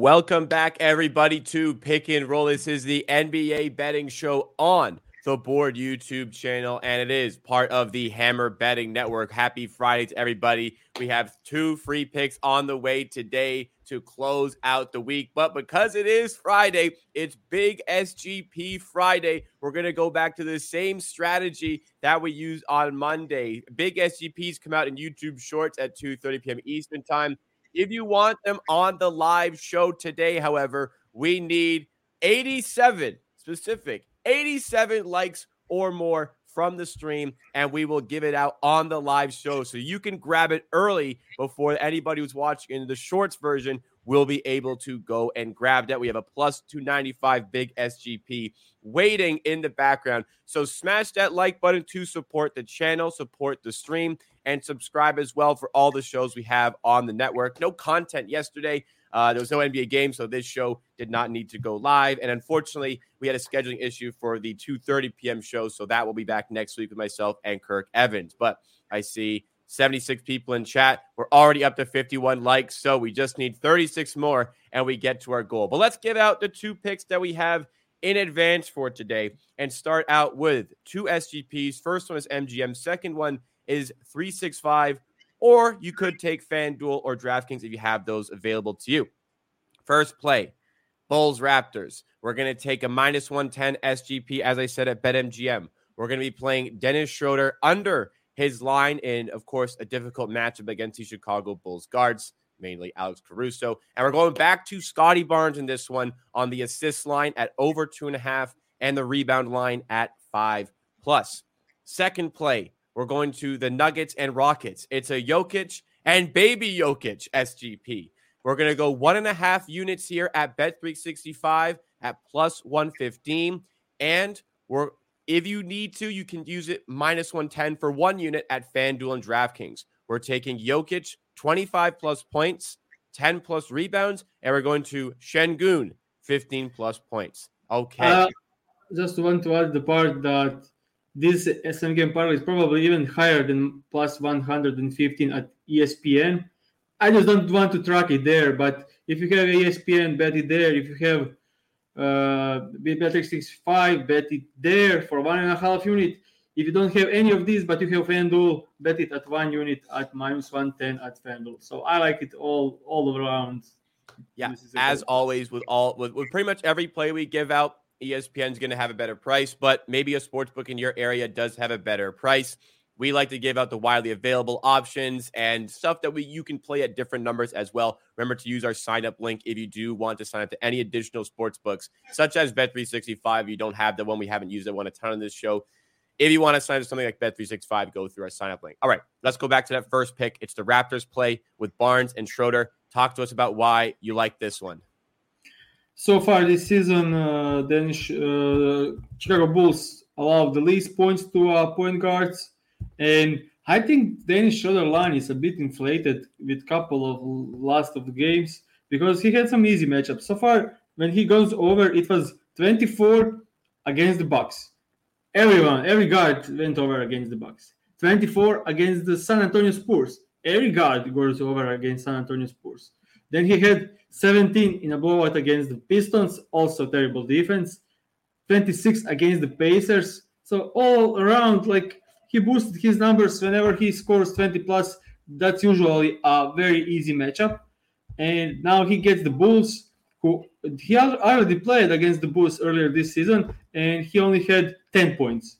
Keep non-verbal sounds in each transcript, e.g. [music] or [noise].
Welcome back, everybody, to Pick and Roll. This is the NBA betting show on the Board YouTube channel, and it is part of the Hammer Betting Network. Happy Friday to everybody. We have two free picks on the way today to close out the week. But because it is Friday, it's Big SGP Friday. We're going to go back to the same strategy that we used on Monday. Big SGPs come out in YouTube Shorts at 2:30 p.m. Eastern Time. If you want them on the live show today, however, we need 87 specific, 87 likes or more from the stream, and we will give it out on the live show. So you can grab it early before anybody who's watching in the shorts version will be able to go and grab that. We have a plus 295 big SGP waiting in the background. So smash that like button to support the channel, support the stream, and subscribe as well for all the shows we have on the network. No content yesterday. Uh, there was no NBA game, so this show did not need to go live. And unfortunately, we had a scheduling issue for the 2:30 p.m. show, so that will be back next week with myself and Kirk Evans. But I see 76 people in chat. We're already up to 51 likes, so we just need 36 more and we get to our goal. But let's give out the two picks that we have in advance for today and start out with two SGPs. First one is MGM, second one is 365, or you could take FanDuel or DraftKings if you have those available to you. First play Bulls Raptors. We're going to take a minus 110 SGP, as I said at BetMGM. We're going to be playing Dennis Schroeder under his line in, of course, a difficult matchup against the Chicago Bulls guards, mainly Alex Caruso. And we're going back to Scottie Barnes in this one on the assist line at over two and a half and the rebound line at five plus. Second play, we're going to the Nuggets and Rockets. It's a Jokic and baby Jokic SGP. We're going to go one and a half units here at Bet365 at plus 115. And we're if you need to, you can use it minus 110 for one unit at FanDuel and DraftKings. We're taking Jokic 25 plus points, 10 plus rebounds, and we're going to Sengun 15 plus points. Okay. Uh, just want to add the part that this SM game part is probably even higher than plus 115 at ESPN. I just don't want to track it there, but if you have ESPN, bet it there. If you have uh, Bet365, bet it there for one and a half unit. If you don't have any of these, but you have FanDuel, bet it at one unit at minus 110 at FanDuel. So I like it all all around. Yeah, as always with all with, with pretty much every play we give out, ESPN is going to have a better price, but maybe a sports book in your area does have a better price. We like to give out the widely available options and stuff that we you can play at different numbers as well. Remember to use our sign up link if you do want to sign up to any additional sports books, such as Bet365. You don't have the one we haven't used it one a ton on this show. If you want to sign up to something like Bet365, go through our sign up link. All right, let's go back to that first pick. It's the Raptors play with Barnes and Schroeder. Talk to us about why you like this one. So far this season, uh, then uh, Chicago Bulls allowed the least points to uh, point guards and I think Dennis Schroeder line is a bit inflated with couple of last of the games because he had some easy matchups. So far, when he goes over, it was 24 against the Bucks. Everyone, every guard went over against the Bucks. 24 against the San Antonio Spurs. Every guard goes over against San Antonio Spurs. Then he had 17 in a blowout against the Pistons, also terrible defense. 26 against the Pacers. So all around, like he boosted his numbers whenever he scores 20 plus. That's usually a very easy matchup. And now he gets the Bulls, who he already played against the Bulls earlier this season, and he only had 10 points.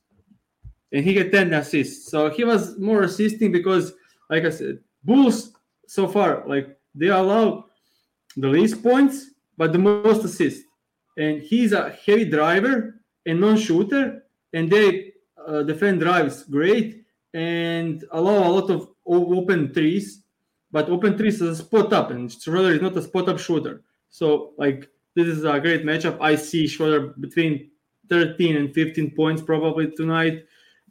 And he had 10 assists. So he was more assisting because, like I said, Bulls so far, like they allow the least points, but the most assists. And he's a heavy driver and non-shooter, and they uh, defend drives great and allow a lot of open threes, but open threes is a spot up, and Schroeder is not a spot up shooter. So like this is a great matchup. I see Schroeder between 13 and 15 points probably tonight.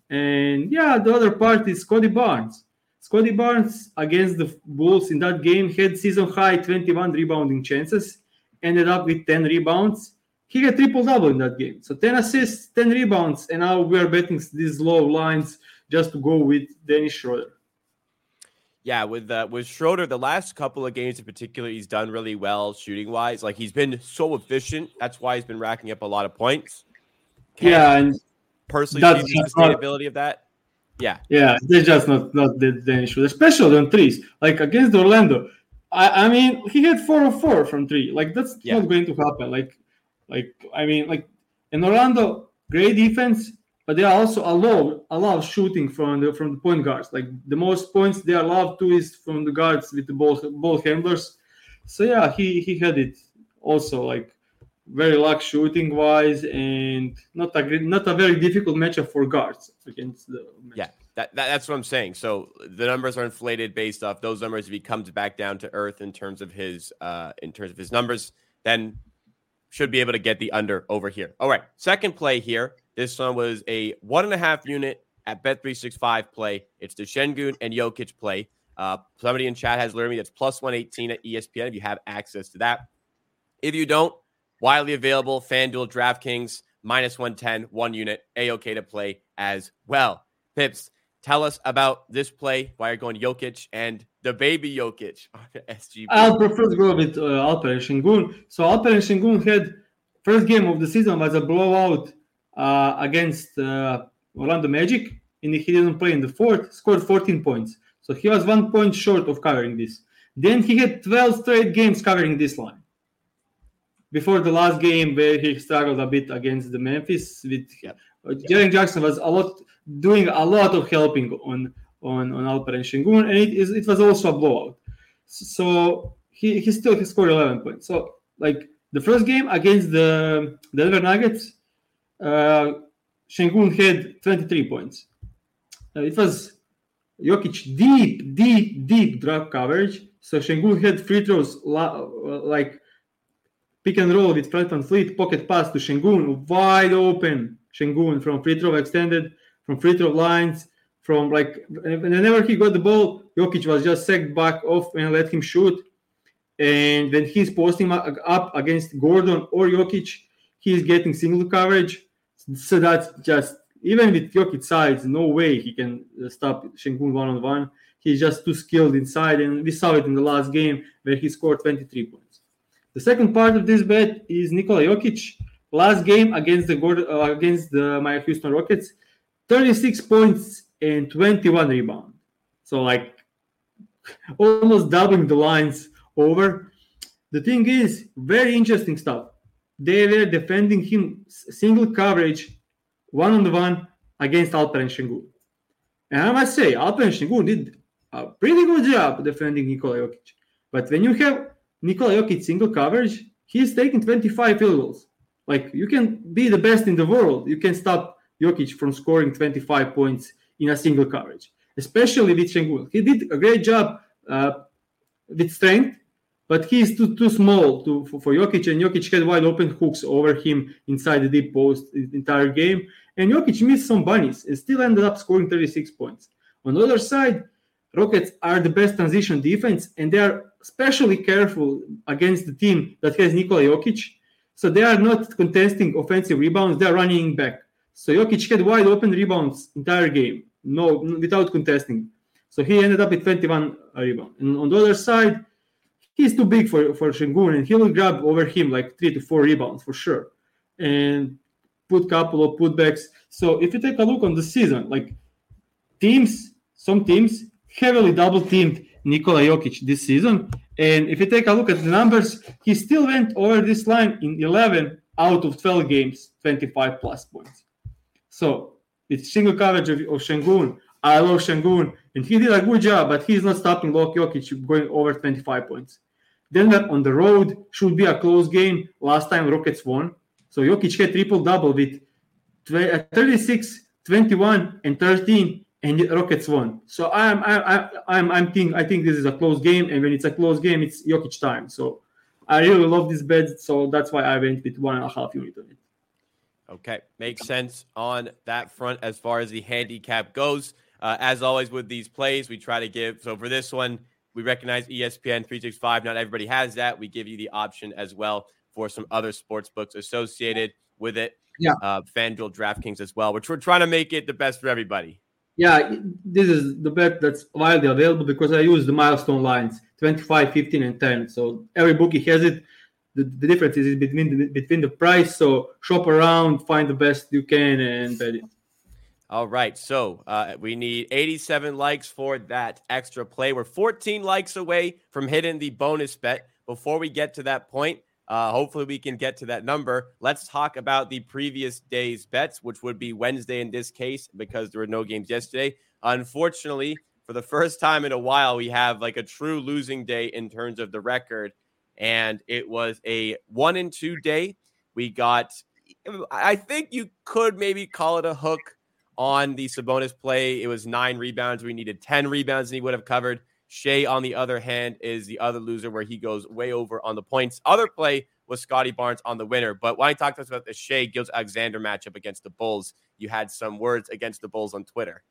And yeah, the other part is Scottie Barnes. Scottie Barnes against the Bulls in that game had season high 21 rebounding chances, ended up with 10 rebounds he had triple double in that game. So 10 assists, 10 rebounds, and now we are betting these low lines just to go with Dennis Schroeder. Yeah, with uh, with Schroeder, the last couple of games in particular, he's done really well shooting wise. Like he's been so efficient. That's why he's been racking up a lot of points. Can yeah, and personally see the sustainability not, of that. Yeah, yeah, they're just not not the, the issue, especially on threes. Like against Orlando, I, I mean, he had four of four from three. Like that's yeah. not going to happen. Like, like I mean, like in Orlando, great defense, but they also allow allow shooting from the from the point guards. Like the most points they allow to is from the guards with the ball ball handlers. So yeah, he he had it also like very luck shooting wise and not a not a very difficult matchup for guards against the yeah that, that, that's what i'm saying. So the numbers are inflated based off those numbers. If he comes back down to earth in terms of his uh in terms of his numbers then should be able to get the under over here. All right second play here. This one was a one and a half unit at bet 365 play. It's the Sengun and Jokic play. Uh somebody in chat has learned me that's plus 118 at espn if you have access to that. If you don't Widely available, FanDuel, DraftKings, minus 110, one unit, A-OK to play as well. Pips, tell us about this play, why you're going Jokic and the baby Jokic on [laughs] SGP. I'll prefer to go with uh, Alperen Sengun. So Alperen Sengun had first game of the season was a blowout uh, against uh, Orlando Magic, and he didn't play in the fourth, scored 14 points. So he was one point short of covering this. Then he had 12 straight games covering this line before the last game where he struggled a bit against the Memphis with yeah. Uh, Jaren Jackson was a lot doing a lot of helping on on on Alperen Sengun, and it, is, it was also a blowout. So he, he still he scored 11 points. So like the first game against the Denver Nuggets, uh, Sengun had 23 points. Uh, it was Jokic deep, deep, deep drop coverage. So Sengun had free throws like pick and roll with Fred VanVleet, pocket pass to Sengun, wide open. Sengun from free throw extended, from free throw lines, from like whenever he got the ball, Jokic was just sacked back off and let him shoot. And when he's posting up against Gordon or Jokic, he's getting single coverage. So that's just even with Jokic size, no way he can stop Sengun one on one. He's just too skilled inside, and we saw it in the last game where he scored 23 points. The second part of this bet is Nikola Jokic. Last game against the uh, against the my Houston Rockets, 36 points and 21 rebound. So like almost doubling the lines over. The thing is, very interesting stuff. They were defending him single coverage, one on one against Alperen Sengun. And I must say, Alperen Sengun did a pretty good job defending Nikola Jokic. But when you have Nikola Jokic single coverage, he's taking 25 field goals. Like you can be the best in the world, you can stop Jokic from scoring 25 points in a single coverage, especially with Sengun. He did a great job uh, with strength, but he's too too small to for, for Jokic, and Jokic had wide open hooks over him inside the deep post the entire game. And Jokic missed some bunnies and still ended up scoring 36 points. On the other side, Rockets are the best transition defense, and they are especially careful against the team that has Nikola Jokic. So they are not contesting offensive rebounds; they are running back. So Jokic had wide open rebounds entire game, no without contesting. So he ended up with 21 uh, rebounds. And on the other side, he's too big for for Sengun, and he will grab over him like three to four rebounds for sure, and put couple of putbacks. So if you take a look on the season, like teams, some teams heavily double teamed Nikola Jokic this season. And if you take a look at the numbers, he still went over this line in 11 out of 12 games, 25 plus points. So it's single coverage of, of Sengun. I love Sengun, and he did a good job, but he's not stopping Lok Jokic going over 25 points. Denver on the road should be a close game. Last time Rockets won. So Jokic had triple double with uh, 36, 21, and 13 and Rockets won. So I'm I'm I'm I'm think I think this is a close game, and when it's a close game, it's Jokic time. So I really love this bet, so that's why I went with one and a half unit on it. Okay, makes sense on that front as far as the handicap goes. Uh, as always with these plays, we try to give. So for this one, we recognize ESPN 365. Not everybody has that. We give you the option as well for some other sports books associated with it. Yeah. Uh, FanDuel, DraftKings as well, which we're trying to make it the best for everybody. Yeah, this is the bet that's widely available because I use the milestone lines 25, 15, and 10. So every bookie has it. The, the difference is between the, between the price. So shop around, find the best you can, and bet it. All right. So uh, we need 87 likes for that extra play. We're 14 likes away from hitting the bonus bet. Before we get to that point, uh, hopefully we can get to that number. Let's talk about the previous day's bets, which would be Wednesday in this case because there were no games yesterday. Unfortunately, for the first time in a while, we have like a true losing day in terms of the record. And it was a one and two day. We got, I think you could maybe call it a hook on the Sabonis play. It was nine rebounds. We needed 10 rebounds and he would have covered. Shai, on the other hand, is the other loser where he goes way over on the points. Other play was Scottie Barnes on the winner. But when I talk to us about the Shai Gilgeous-Alexander matchup against the Bulls, you had some words against the Bulls on Twitter.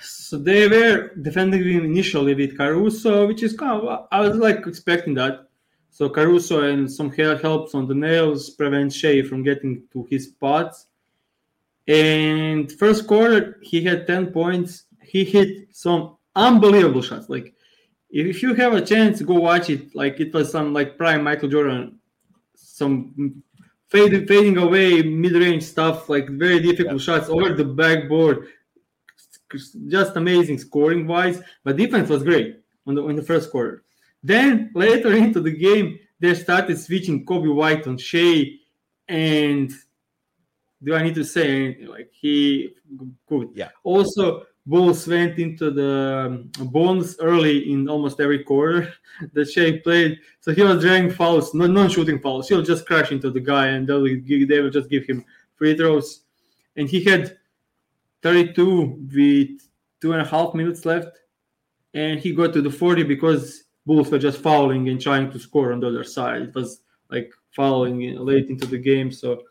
So they were defending him initially with Caruso, which is kind of I was like expecting that. So Caruso and some hair helps on the nails prevent Shai from getting to his spots. And first quarter, he had 10 points. He hit some unbelievable shots. Like, if you have a chance, go watch it. Like, it was some like prime Michael Jordan, some fading, fading away mid range stuff, like very difficult yeah. shots over the backboard. Just amazing scoring wise, but defense was great on the, in the first quarter. Then later [laughs] into the game, they started switching Coby White on Shai and do I need to say anything? Like he good. Yeah. Also, Bulls went into the um, bonus early in almost every quarter [laughs] that Shai played. So he was drawing fouls, non-shooting fouls. He'll just crash into the guy and they'll they will just give him free throws. And he had 32 with two and a half minutes left. And he got to the 40 because Bulls were just fouling and trying to score on the other side. It was like fouling late into the game. So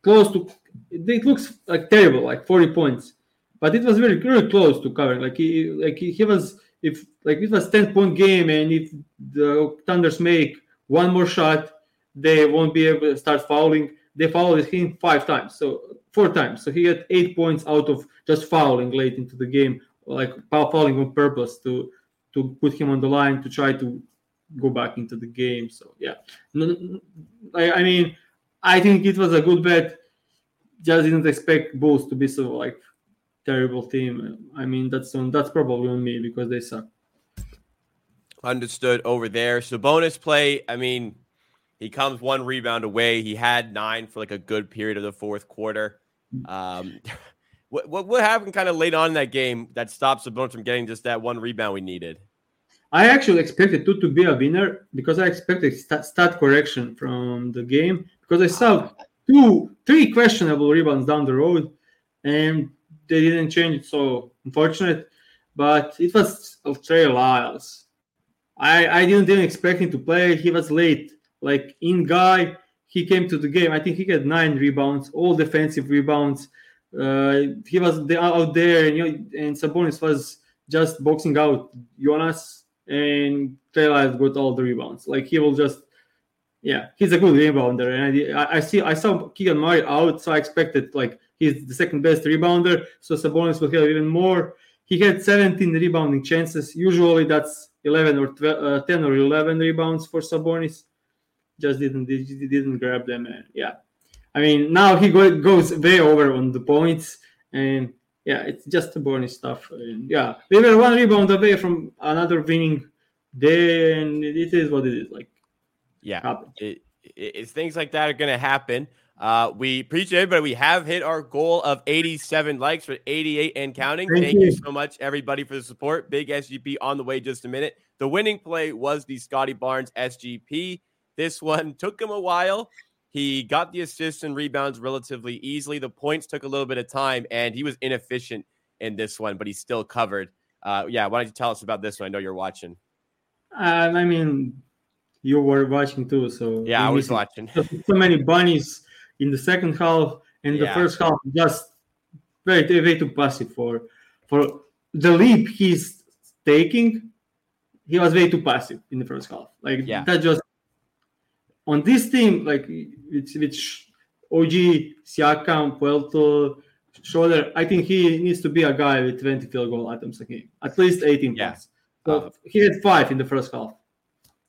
close to it looks like terrible, like 40 points. But it was very very close to covering. Like he like he, he was if like it was 10 point game and if the Thunders make one more shot, they won't be able to start fouling. They fouled him five times, so four times. So he had eight points out of just fouling late into the game, like fouling on purpose to to put him on the line to try to go back into the game. So yeah, I, I mean I think it was a good bet. Just didn't expect Bulls to be so like terrible team. I mean, that's on that's probably on me because they suck. Understood over there. So bonus play. I mean, he comes one rebound away. He had nine for like a good period of the fourth quarter. Um, [laughs] what, what what happened kind of late on in that game that stops the Sabonis from getting just that one rebound we needed? I actually expected two to be a winner because I expected stat, stat correction from the game because I saw two, three questionable rebounds down the road, and they didn't change it. So unfortunate, but it was Trey Lyles. I I didn't even expect him to play. He was late, like in guy. He came to the game. I think he had nine rebounds, all defensive rebounds. Uh, he was out there, and you know, and Sabonis was just boxing out Jonas, and Trey Lyles got all the rebounds. Like he will just yeah, he's a good rebounder, and I, I see I saw Keegan Murray out, so I expected like he's the second best rebounder, so Sabonis will have even more. He had 17 rebounding chances. Usually that's 11 or 12, uh, 10 or 11 rebounds for Sabonis. Just didn't didn't grab them. And yeah, I mean now he go, goes way over on the points, and yeah, it's just Sabonis stuff. And yeah, we were one rebound away from another winning day, and it is what it is. Like yeah, it, it, it's things like that are going to happen. Uh, we appreciate it, but we have hit our goal of 87 likes for 88 and counting. Thank, Thank you. you. so much, everybody, for the support. Big SGP on the way just a minute. The winning play was the Scottie Barnes SGP. This one [laughs] took him a while. He got the assists and rebounds relatively easily. The points took a little bit of time, and he was inefficient in this one, but he still covered. Uh, yeah, why don't you tell us about this one? I know you're watching. Um, I mean, you were watching too. So yeah, I was watching. So many bunnies in the second half and yeah. the first half, just very very too passive for for the leap he's taking. He was way too passive in the first half. Like yeah. that just on this team, like it's which OG, Siakam, Poeltl, Schroeder, I think he needs to be a guy with 20 field goal attempts a game, at least 18 yeah. points. So uh, he had five in the first half.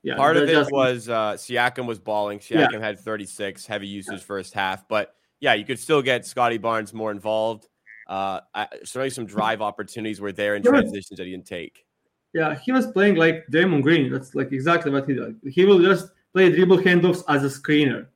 Yeah, part of it just, was uh, Siakam was balling. Siakam yeah. had 36, heavy usage yeah. first half, but yeah, you could still get Scottie Barnes more involved. Uh, certainly, some drive opportunities were there in transitions that he didn't take. Yeah, he was playing like Draymond Green. That's like exactly what he did. He will just play dribble handoffs as a screener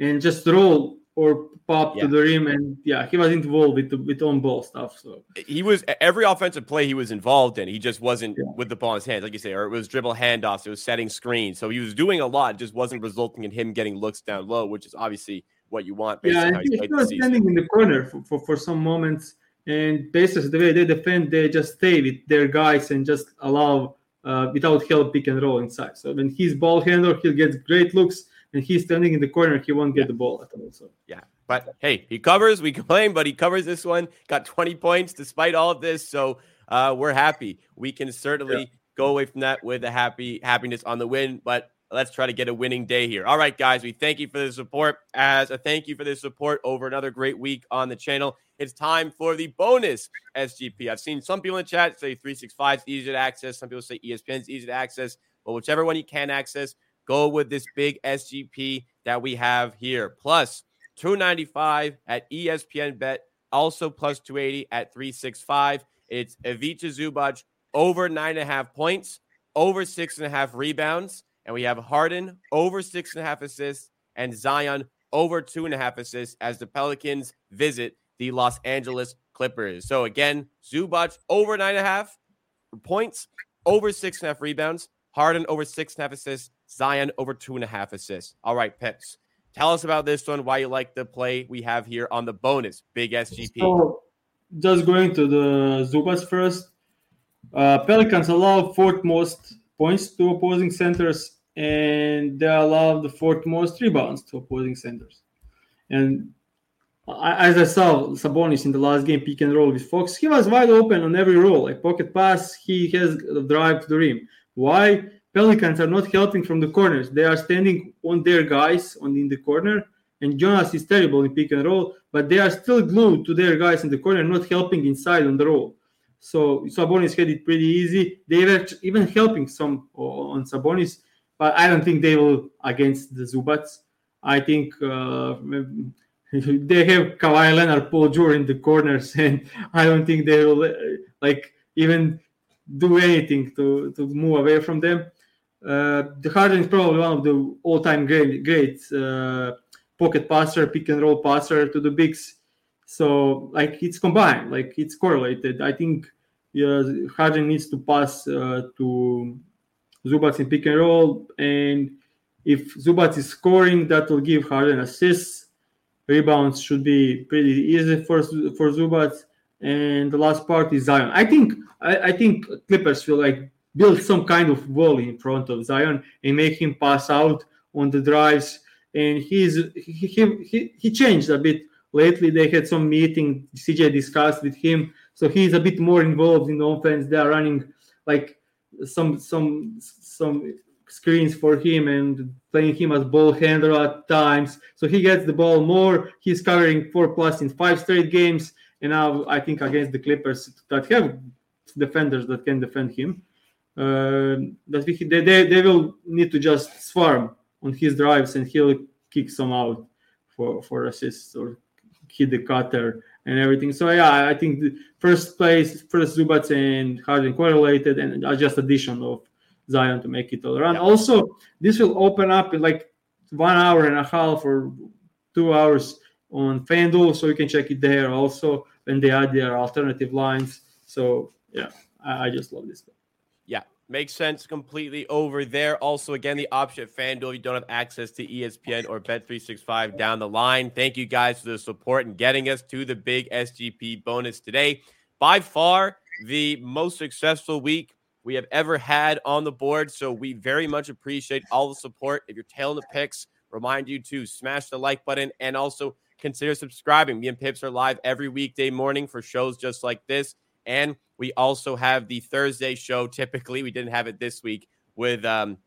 and just roll or pop yeah. to the rim, and yeah, he was involved with the, with on ball stuff. So he was every offensive play he was involved in. He just wasn't yeah. with the ball in his hands, like you say, or it was dribble handoffs, it was setting screens. So he was doing a lot, just wasn't resulting in him getting looks down low, which is obviously what you want. yeah, he, he was standing in the corner for, for, for some moments, and basically the way they defend, they just stay with their guys and just allow uh, without help pick and roll inside. So when he's ball handler, he'll get great looks and he's standing in the corner, he won't get yeah. the ball at all. So yeah, but hey, he covers. We [laughs] complain, but he covers this one. Got 20 points despite all of this. So uh, we're happy. We can certainly yeah. go away from that with a happy happiness on the win. But let's try to get a winning day here. All right, guys, we thank you for the support. As a thank you for the support over another great week on the channel, it's time for the bonus SGP. I've seen some people in the chat say 365 is easy to access. Some people say ESPN is easy to access. But whichever one you can access, go with this big SGP that we have here. Plus 295 at ESPN Bet, also plus 280 at 365. It's Ivica Zubac over nine and a half points, over six and a half rebounds. And we have Harden over six and a half assists and Zion over two and a half assists as the Pelicans visit the Los Angeles Clippers. So again, Zubac over nine and a half points, over six and a half rebounds, Harden over six and a half assists, Zion over two and a half assists. All right, Pips. Tell us about this one, why you like the play we have here on the bonus, big SGP. So, just going to the Zubac first. Uh, Pelicans allow fourth most points to opposing centers, and they allow the fourth most rebounds to opposing centers. And as I saw Sabonis in the last game pick and roll with Fox, he was wide open on every roll, like pocket pass. He has drive to the rim. Why? Pelicans are not helping from the corners. They are standing on their guys on in the corner, and Jonas is terrible in pick and roll, but they are still glued to their guys in the corner, not helping inside on the roll. So Sabonis had it pretty easy. They were even helping some on Sabonis, but I don't think they will against the Zubac. I think uh, [laughs] they have Kawhi Leonard, Paul George in the corners, [laughs] and I don't think they will like even do anything to to move away from them. Uh, the Harden is probably one of the all-time great, great uh, pocket passer, pick and roll passer to the bigs. So like it's combined, like it's correlated. I think yeah, Harden needs to pass uh, to Zubac in pick and roll, and if Zubac is scoring, that will give Harden assists. Rebounds should be pretty easy for for Zubac. And the last part is Zion. I think I, I think Clippers will like build some kind of wall in front of Zion and make him pass out on the drives. And he's he he, he changed a bit lately. They had some meeting. CJ discussed with him, so he's a bit more involved in the offense. They are running like some some some screens for him and playing him as ball handler at times. So he gets the ball more. He's covering four plus in five straight games. And now I think against the Clippers that have defenders that can defend him, Uh, that we, they, they, they will need to just swarm on his drives and he'll kick some out for, for assists or hit the cutter and everything. So yeah, I think the first place, first Zubac and Harden correlated and just addition of Zion to make it all around. Yeah. Also, this will open up in like one hour and a half or two hours on FanDuel, so you can check it there also when they add their alternative lines. So yeah, I, I just love this. Yeah, makes sense completely over there. Also, again, the option at FanDuel, you don't have access to ESPN or Bet365 down the line. Thank you guys for the support and getting us to the big SGP bonus today. By far, the most successful week we have ever had on the board. So we very much appreciate all the support. If you're tailing the picks, remind you to smash the like button and also consider subscribing. Me and Pips are live every weekday morning for shows just like this. And we also have the Thursday show. Typically, we didn't have it this week with um,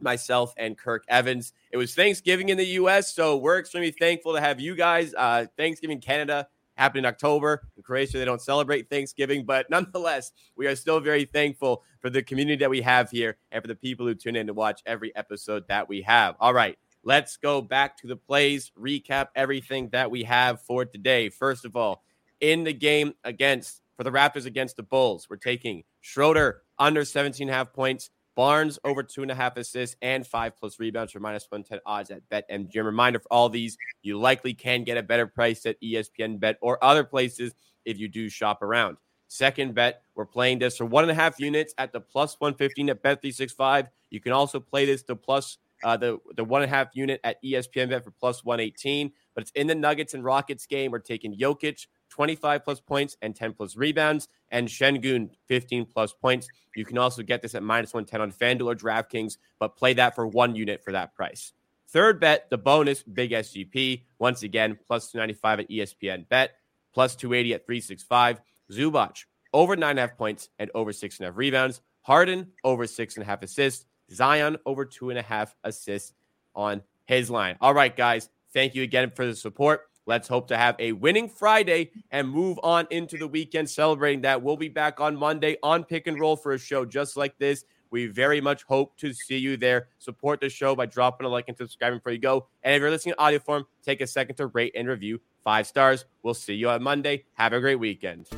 myself and Kirk Evans. It was Thanksgiving in the U.S., so we're extremely thankful to have you guys. Uh, Thanksgiving Canada happened in October. In Croatia, they don't celebrate Thanksgiving, but nonetheless, we are still very thankful for the community that we have here and for the people who tune in to watch every episode that we have. All right, let's go back to the plays, recap everything that we have for today. First of all, in the game against for the Raptors against the Bulls, we're taking Schroeder under 17 half points. Barnes over two and a half assists and five plus rebounds for minus 110 odds at BetMGM. Reminder for all these, you likely can get a better price at ESPN Bet or other places if you do shop around. Second bet, we're playing this for one and a half units at the plus 115 at Bet365. You can also play this to plus uh, the, the one and a half unit at ESPN Bet for plus 118, but it's in the Nuggets and Rockets game. We're taking Jokic 25 plus points and 10 plus rebounds, and Sengun 15 plus points. You can also get this at minus 110 on FanDuel or DraftKings, but play that for one unit for that price. Third bet, the bonus big SGP. Once again, plus 295 at ESPN bet, plus 280 at 365. Zubac over nine and a half points and over six and a half rebounds. Harden over six and a half assists. Zion over two and a half assists on his line. All right, guys. Thank you again for the support. Let's hope to have a winning Friday and move on into the weekend celebrating that. We'll be back on Monday on Pick and Roll for a show just like this. We very much hope to see you there. Support the show by dropping a like and subscribing before you go. And if you're listening to audio form, take a second to rate and review five stars. We'll see you on Monday. Have a great weekend.